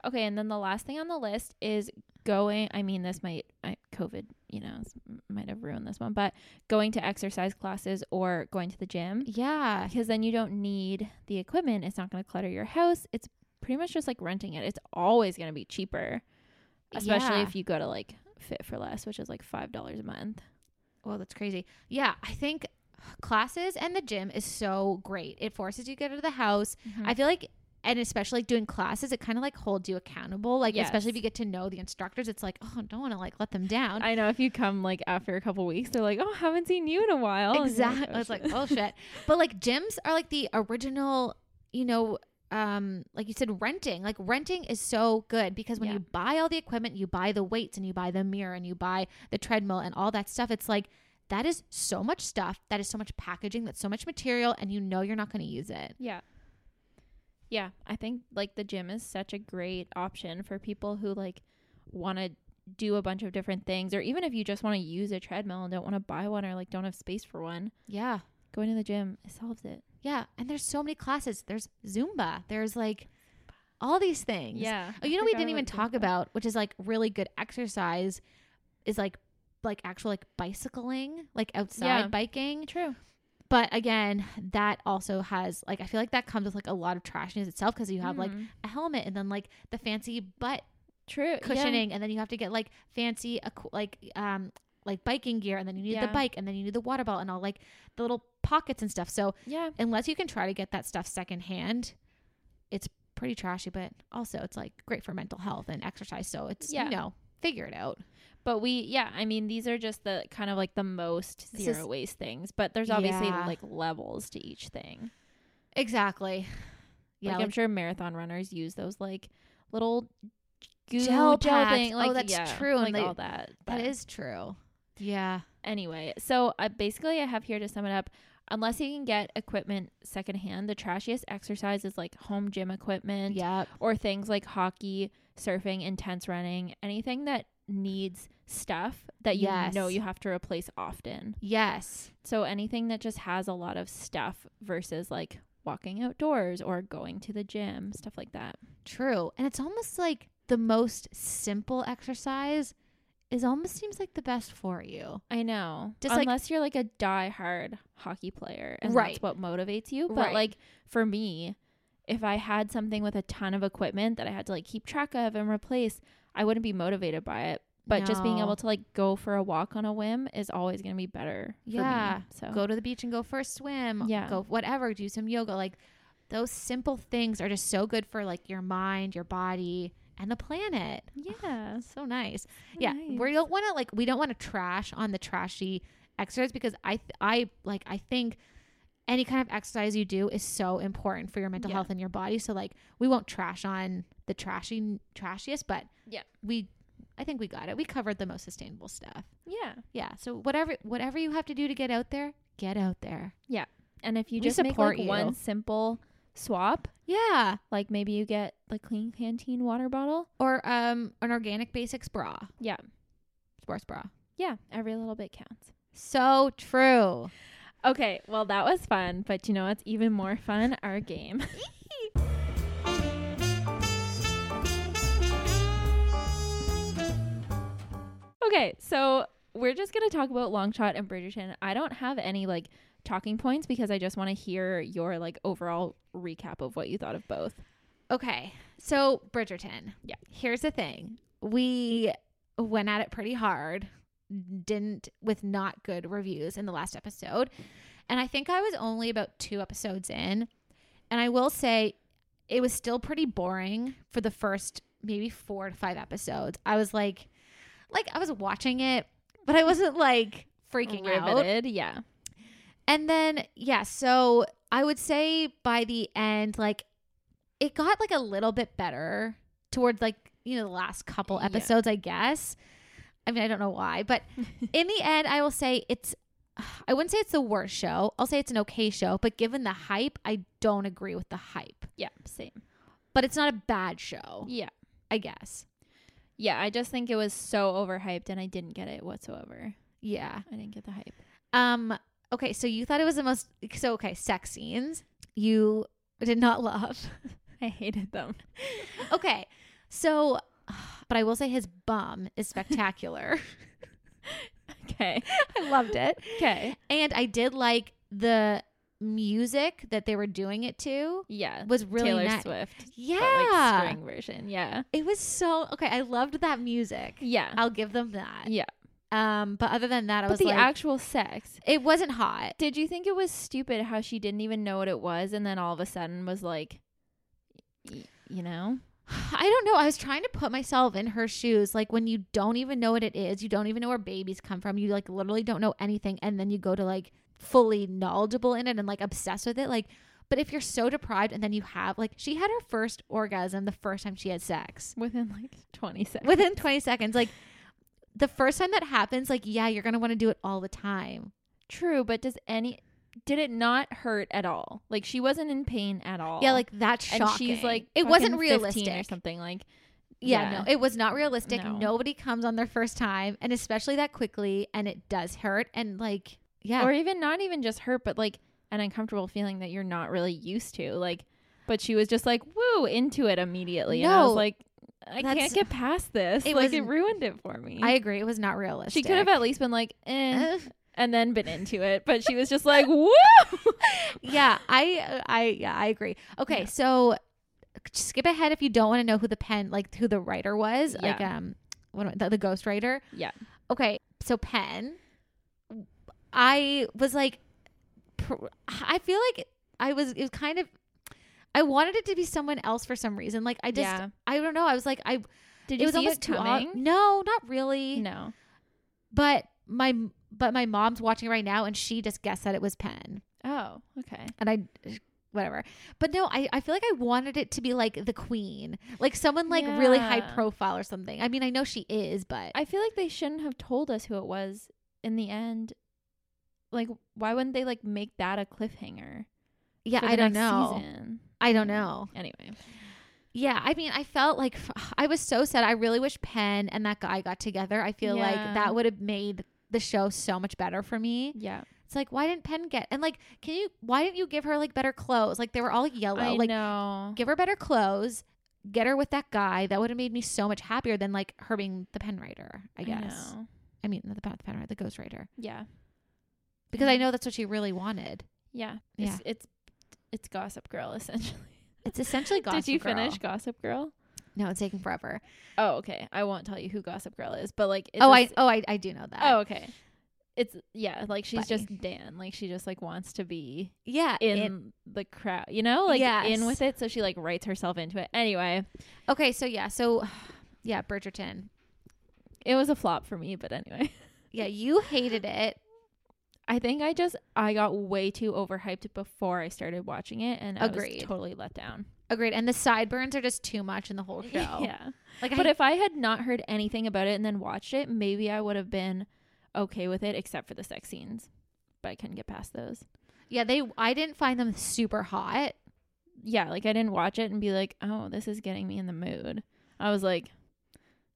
okay. And then the last thing on the list is going. I mean, this might I, COVID, you know, might have ruined this one, but going to exercise classes or going to the gym. Yeah. because then you don't need the equipment. It's not going to clutter your house. It's pretty much just like renting it. It's always going to be cheaper, especially Yeah. if you go to like Fit4Less, which is like five dollars a month. Well, that's crazy. Yeah, I think classes and the gym is so great. It forces you to get out of the house. Mm-hmm. I feel like and especially like doing classes, it kind of like holds you accountable. Like especially if you get to know the instructors, it's like, oh, I don't want to like let them down. I know if you come like after a couple weeks, they're like, "Oh, haven't seen you in a while." Exactly. "Oh, it's like, oh shit. But like gyms are like the original, you know, um, like you said, renting. Like renting is so good because when Yeah. you buy all the equipment, you buy the weights and you buy the mirror and you buy the treadmill and all that stuff. It's like that is so much stuff. That is so much packaging. That's so much material, and you know you're not going to use it. yeah, yeah. I think like the gym is such a great option for people who like want to do a bunch of different things, or even if you just want to use a treadmill and don't want to buy one or like don't have space for one. Yeah. Going to the gym it solves it. Yeah. And there's so many classes. There's Zumba. There's like all these things. Yeah. Oh, you know we didn't even talk about, which is like really good exercise, is like like actual like bicycling, like outside Yeah. biking. True. But again, that also has like I feel like that comes with like a lot of trashiness itself because you have like Mhm. a helmet and then like the fancy butt true cushioning and then you have to get like fancy like um like biking gear and then you need the bike and then you need the water bottle and all like the little pockets and stuff. So Yeah. unless you can try to get that stuff secondhand, it's pretty trashy, but also it's like great for mental health and exercise. So it's Yeah. you know, figure it out. But we, yeah, I mean, these are just the kind of like the most zero is- waste things, but there's obviously Yeah. like levels to each thing. Exactly. Yeah, like, like I'm sure marathon runners use those like little Gel gel, packs. thing. Oh, Like, that's yeah, true, and Like they- all that. that but is true. Yeah. anyway. So I basically I have here to sum it up. Unless you can get equipment secondhand, the trashiest exercise is like home gym equipment. Yep. or things like hockey, surfing, intense running, anything that needs stuff that you Yes. know you have to replace often. Yes. So anything that just has a lot of stuff versus like walking outdoors or going to the gym, stuff like that. True. And it's almost like the most simple exercise is almost seems like the best for you. I know. Just, like- Unless you're like a die-hard hockey player and Right. that's what motivates you. But Right. like for me, if I had something with a ton of equipment that I had to like keep track of and replace, I wouldn't be motivated by it. But just being able to like go for a walk on a whim is always going to be better. For Yeah. Me, so go to the beach and go for a swim. Yeah. Go whatever, do some yoga. Like those simple things are just so good for like your mind, your body, and the planet. yeah. So nice. so yeah. nice. We don't want to like we don't want to trash on the trashy exercise because I th- I like I think any kind of exercise you do is so important for your mental Yeah. health and your body. So like we won't trash on the trashy trashiest, but Yeah. we I think we got it. We covered the most sustainable stuff. Yeah. Yeah. So whatever whatever you have to do to get out there, get out there. Yeah, and if you We just make support like you. one simple swap, Yeah. like maybe you get the Klean Kanteen water bottle. Or um an organic basics bra. Yeah. Sports bra. Yeah. Every little bit counts. So true. Okay. Well, that was fun. But you know what's even more fun? Our game. okay. So we're just to talk about Long Shot and Bridgerton. I don't have any like talking points because I just want to hear your like overall recap of what you thought of both. Okay. So Bridgerton. Yeah. Here's the thing. We went at it pretty hard. Didn't with not good reviews in the last episode. And I think I was only about two episodes in. And I will say it was still pretty boring for the first maybe four to five episodes. I was like like I was watching it, but I wasn't like freaking out. Riveted. Yeah. And then, yeah, so I would say by the end, like, it got like a little bit better towards like, you know, the last couple Yeah. episodes, I guess. I mean, I don't know why, but in the end, I will say it's, I wouldn't say it's the worst show. I'll say it's an okay show, but given the hype, I don't agree with the hype. Yeah. Same. But it's not a bad show, Yeah. I guess. Yeah. I just think it was so overhyped and I didn't get it whatsoever. Yeah. I didn't get the hype. Um, okay, so you thought it was the most, so okay, sex scenes you did not love. I hated them. Okay. So, but I will say his bum is spectacular. Okay. I loved it. Okay. And I did like the music that they were doing it to Yeah. was really Taylor nice. Swift. Yeah. But like string version. Yeah. It was so okay. I loved that music. Yeah. I'll give them that. yeah. Um, but other than that, I But was the like, actual sex. it wasn't hot. Did you think it was stupid how she didn't even know what it was and then all of a sudden was like, y- you know? I don't know. I was trying to put myself in her shoes. Like when you don't even know what it is, you don't even know where babies come from. You like literally don't know anything, and then you go to like fully knowledgeable in it and like obsessed with it. Like, but if you're so deprived and then you have like she had her first orgasm the first time she had sex Within like 20 seconds. within 20 seconds. Like the first time that happens, like yeah, you're gonna want to do it all the time. True, but does any did it not hurt at all? Like she wasn't in pain at all. Yeah, like that's shocking. and she's like it wasn't fucking 15 realistic or something like Yeah, Yeah. no, it was not realistic. No. Nobody comes on their first time, and especially that quickly, and it does hurt. And like, yeah, or even not even just hurt but like an uncomfortable feeling that you're not really used to. Like but she was just like woo into it immediately and I No, was like I that's- can't get past this. it like was- it ruined it for me. I agree. It was not realistic. she could have at least been like eh, Uh, and then been into it, but she was just like woo. yeah, I, I, yeah, I agree. Okay, Yeah. so skip ahead if you don't want to know who the pen, like who the writer was, like Yeah. um, what am I- the, the ghost writer. Yeah. Okay, so pen, I was like, pr- I feel like I was. It was kind of. I wanted it to be someone else for some reason. Like I just, Yeah. I don't know. I was like, I. Did it was see almost it too ob- No, not really. No. But my, but my mom's watching right now, and she just guessed that it was Penn, Oh, okay. and I. Whatever, but no, I, I feel like I wanted it to be like the queen, like someone like really high profile or something. I mean, I know she is, but I feel like they shouldn't have told us who it was in the end. Like, why wouldn't they like make that a cliffhanger? yeah, I don't know. Season? I don't know. Anyway, Yeah, I mean, I felt like I was so sad. I really wish Penn and that guy got together. I feel like that would have made the show so much better for me. yeah, It's like, why didn't Penn get and like, can you? Why didn't you give her like better clothes? Like they were all yellow. I like, know. give her better clothes. Get her with that guy. That would have made me so much happier than like her being the pen writer. I guess. know. I, mean, not the the pen writer, the ghost writer, Yeah, because I know that's what she really wanted. yeah, Yeah. It's, it's Gossip Girl essentially. It's essentially Gossip Girl. Did you Girl. finish Gossip Girl? No, it's taking forever. Oh, okay. I won't tell you who Gossip Girl is, but like, it's oh, a I oh I, I do know that. oh, okay. It's yeah, like she's Buddy. just Dan. Like she just like wants to be yeah. in the crowd, you know, like Yes. in with it. So she like writes herself into it. Anyway, okay, so yeah, so yeah, Bridgerton. it was a flop for me, but anyway. Yeah, you hated it. I think I just I got way too overhyped before I started watching it, and I was totally let down. Agreed. And the sideburns are just too much in the whole show. Yeah, Like, but I, if I had not heard anything about it and then watched it, maybe I would have been okay with it, except for the sex scenes. But I couldn't get past those. yeah, they. I didn't find them super hot. Yeah, like I didn't watch it and be like, "Oh, this is getting me in the mood." I was like,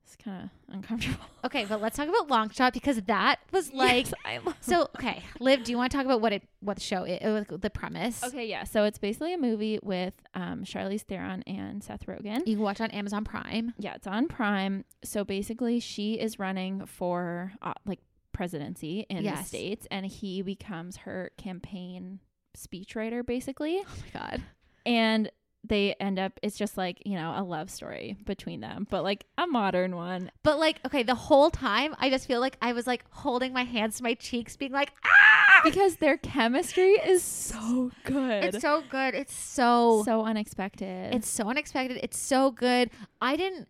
"It's kind of uncomfortable." Okay, but let's talk about Long Shot because that was like. Yes, So okay, Liv, do you want to talk about what it what the show is, the premise? Okay, yeah. So it's basically a movie with um, Charlize Theron and Seth Rogen. You can watch on Amazon Prime. Yeah, it's on Prime. So basically, she is running for uh, like presidency in the states, and he becomes her campaign speechwriter, basically. Oh my god. And they end up. It's just like you know a love story between them, but like a modern one. But like, okay, the whole time I just feel like I was like holding my hands to my cheeks, being like, ah, Because their chemistry is so good. it's so good. It's so so unexpected. It's so unexpected. It's so good. I didn't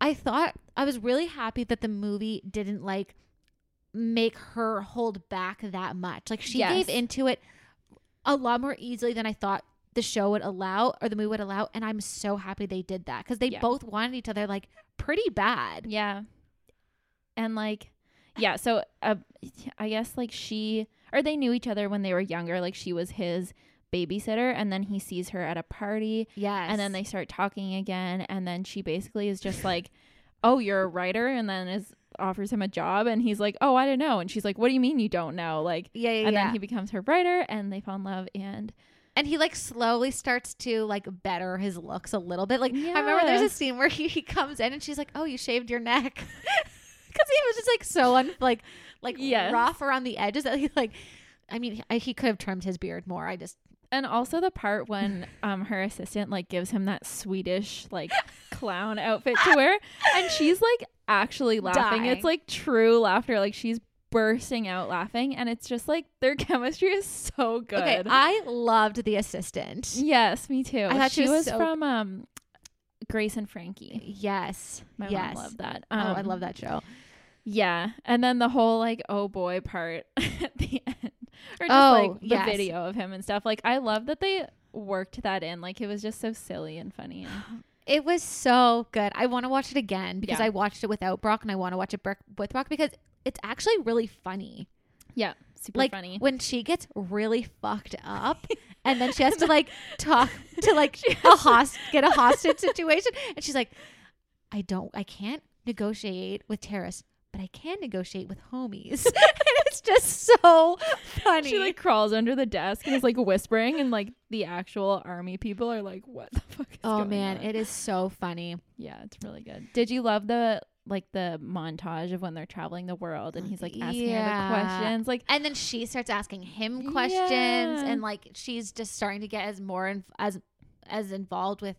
I thought I was really happy that the movie didn't like make her hold back that much. Like she Yes. gave into it a lot more easily than I thought the show would allow or the movie would allow and I'm so happy they did that cuz they Yeah. both wanted each other like pretty bad. Yeah. And like yeah, so uh, I guess like she or they knew each other when they were younger, like she was his babysitter and then he sees her at a party Yes. and then they start talking again and then she basically is just like, "Oh, you're a writer?" and then is offers him a job and he's like, "Oh, I don't know." And she's like, "What do you mean you don't know?" Like yeah, yeah, and yeah. then he becomes her writer and they fall in love and and he like slowly starts to like better his looks a little bit. Like I remember there's a scene where he, he comes in and she's like, "Oh, you shaved your neck," because he was just like so un like like Yes. rough around the edges that he like. I mean, I, he could have trimmed his beard more. I just And also the part when um her assistant like gives him that Swedish like clown outfit to wear and she's like actually laughing. Dying. It's like true laughter. Like she's bursting out laughing and it's just like their chemistry is so good. okay. I loved the assistant. yes, me too. I thought she she was was so- from um Grace and Frankie. Yes, My yes. mom loved that. oh, I Um, love that show. Yeah. And then the whole like oh boy part at the end. Or just Oh, like the yes. video of him and stuff. Like I love that they worked that in. Like it was just so silly and funny. And It was so good. I want to watch it again because Yeah. I watched it without Brock, and I want to watch it with Brock because it's actually really funny. yeah, super like funny. when she gets really fucked up and then she has to like talk to like a host get a hostage situation and she's like i don't i can't negotiate with terrorists but i can negotiate with homies and it's just so funny She like crawls under the desk and is like whispering, and like the actual army people are like, "What the fuck?" Is oh man on? it is so funny yeah, it's really good. Did you love the like the montage of when they're traveling the world and he's like asking her the questions? Like, and then she starts asking him questions Yeah. and like she's just starting to get as more in, as as involved with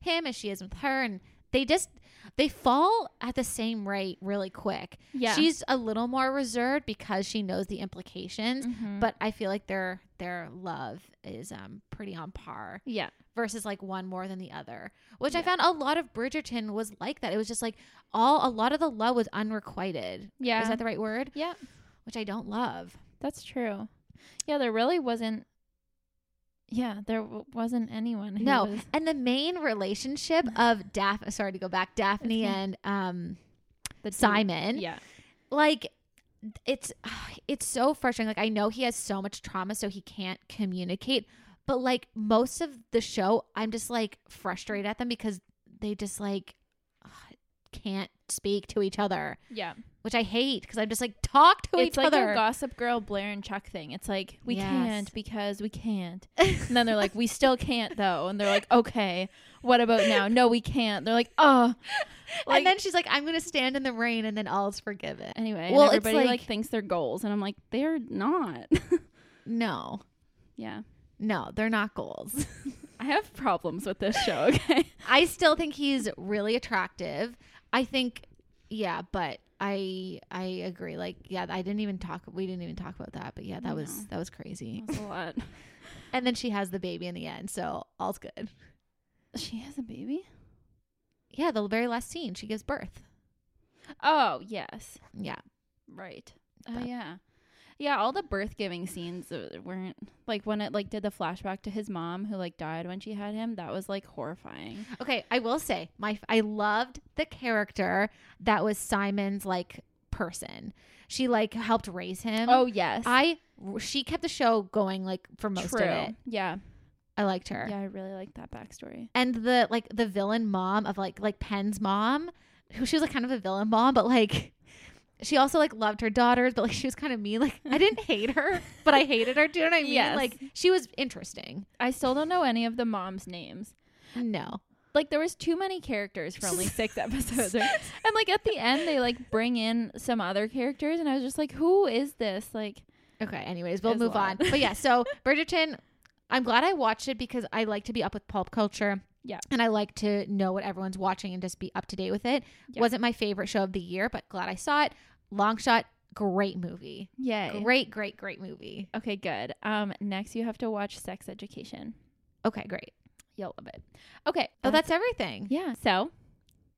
him as she is with her and they just they fall at the same rate really quick yeah, she's a little more reserved because she knows the implications Mhm. but i feel like their their love is um pretty on par yeah, versus like one more than the other which i found a lot of bridgerton was like that it was just like all a lot of the love was unrequited yeah, is that the right word yeah. which i don't love That's true. Yeah, there really wasn't. Yeah, there w- wasn't anyone. Who No, was, and the main relationship of Daphne, sorry to go back, Daphne Okay. and um the Simon, Yeah, like it's it's so frustrating. Like I know he has so much trauma, so he can't communicate, but like most of the show, I'm just like frustrated at them because they just like can't speak to each other, yeah. which I hate because I'm just like talk to it's each like other. a Gossip Girl Blair and Chuck thing. It's like we Yes. can't because we can't, and then they're like we still can't though, and they're like okay, what about now? No, we can't. They're like oh, like, and then she's like, "I'm gonna stand in the rain, and then all's forgiven." anyway, well, it's everybody like- like, thinks they're goals, and I'm like they're not. No, yeah, no, they're not goals. I have problems with this show. Okay. I still think he's really attractive. I think, yeah, but I I agree. Like, yeah, I didn't even talk. We didn't even talk about that. But yeah, that was that was crazy. That's a lot. And then she has the baby in the end, so all's good. She has a baby. Yeah, the very last scene, she gives birth. Oh yes, Yeah, right. Oh That- yeah, yeah. All the birth giving scenes uh, weren't like when it like did the flashback to his mom who like died when she had him. That was like horrifying. Okay, I will say my I loved the character that was Simon's like person. She like helped raise him. Oh yes, I she kept the show going like for most true. of it. Yeah, I liked her. yeah. I really like that backstory. And the like the villain mom of like like Penn's mom, who she was like kind of a villain mom, but like she also like loved her daughters, but like she was kind of mean. Like I didn't hate her, but I hated her. Do you know what I mean? Yes. Like she was interesting. I still don't know any of the moms' names. No. Like there was too many characters for only six episodes, right? and like at the end they like bring in some other characters, and I was just like, who is this? Like, Okay, anyways, we'll move on. But yeah, so Bridgerton, I'm glad I watched it because I like to be up with pulp culture. Yeah. And I like to know what everyone's watching and just be up to date with it. Yeah. Wasn't my favorite show of the year, but glad I saw it. Long shot, great movie. yay. Great, great, great movie. Okay, good. Um, next you have to watch Sex Education. Okay, great. You'll love it. Okay. Oh, that's everything. yeah. So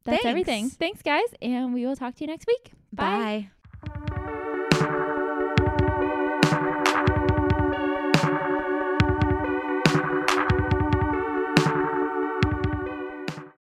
that's everything. Thanks. Thanks, guys, and we will talk to you next week. Bye. Bye.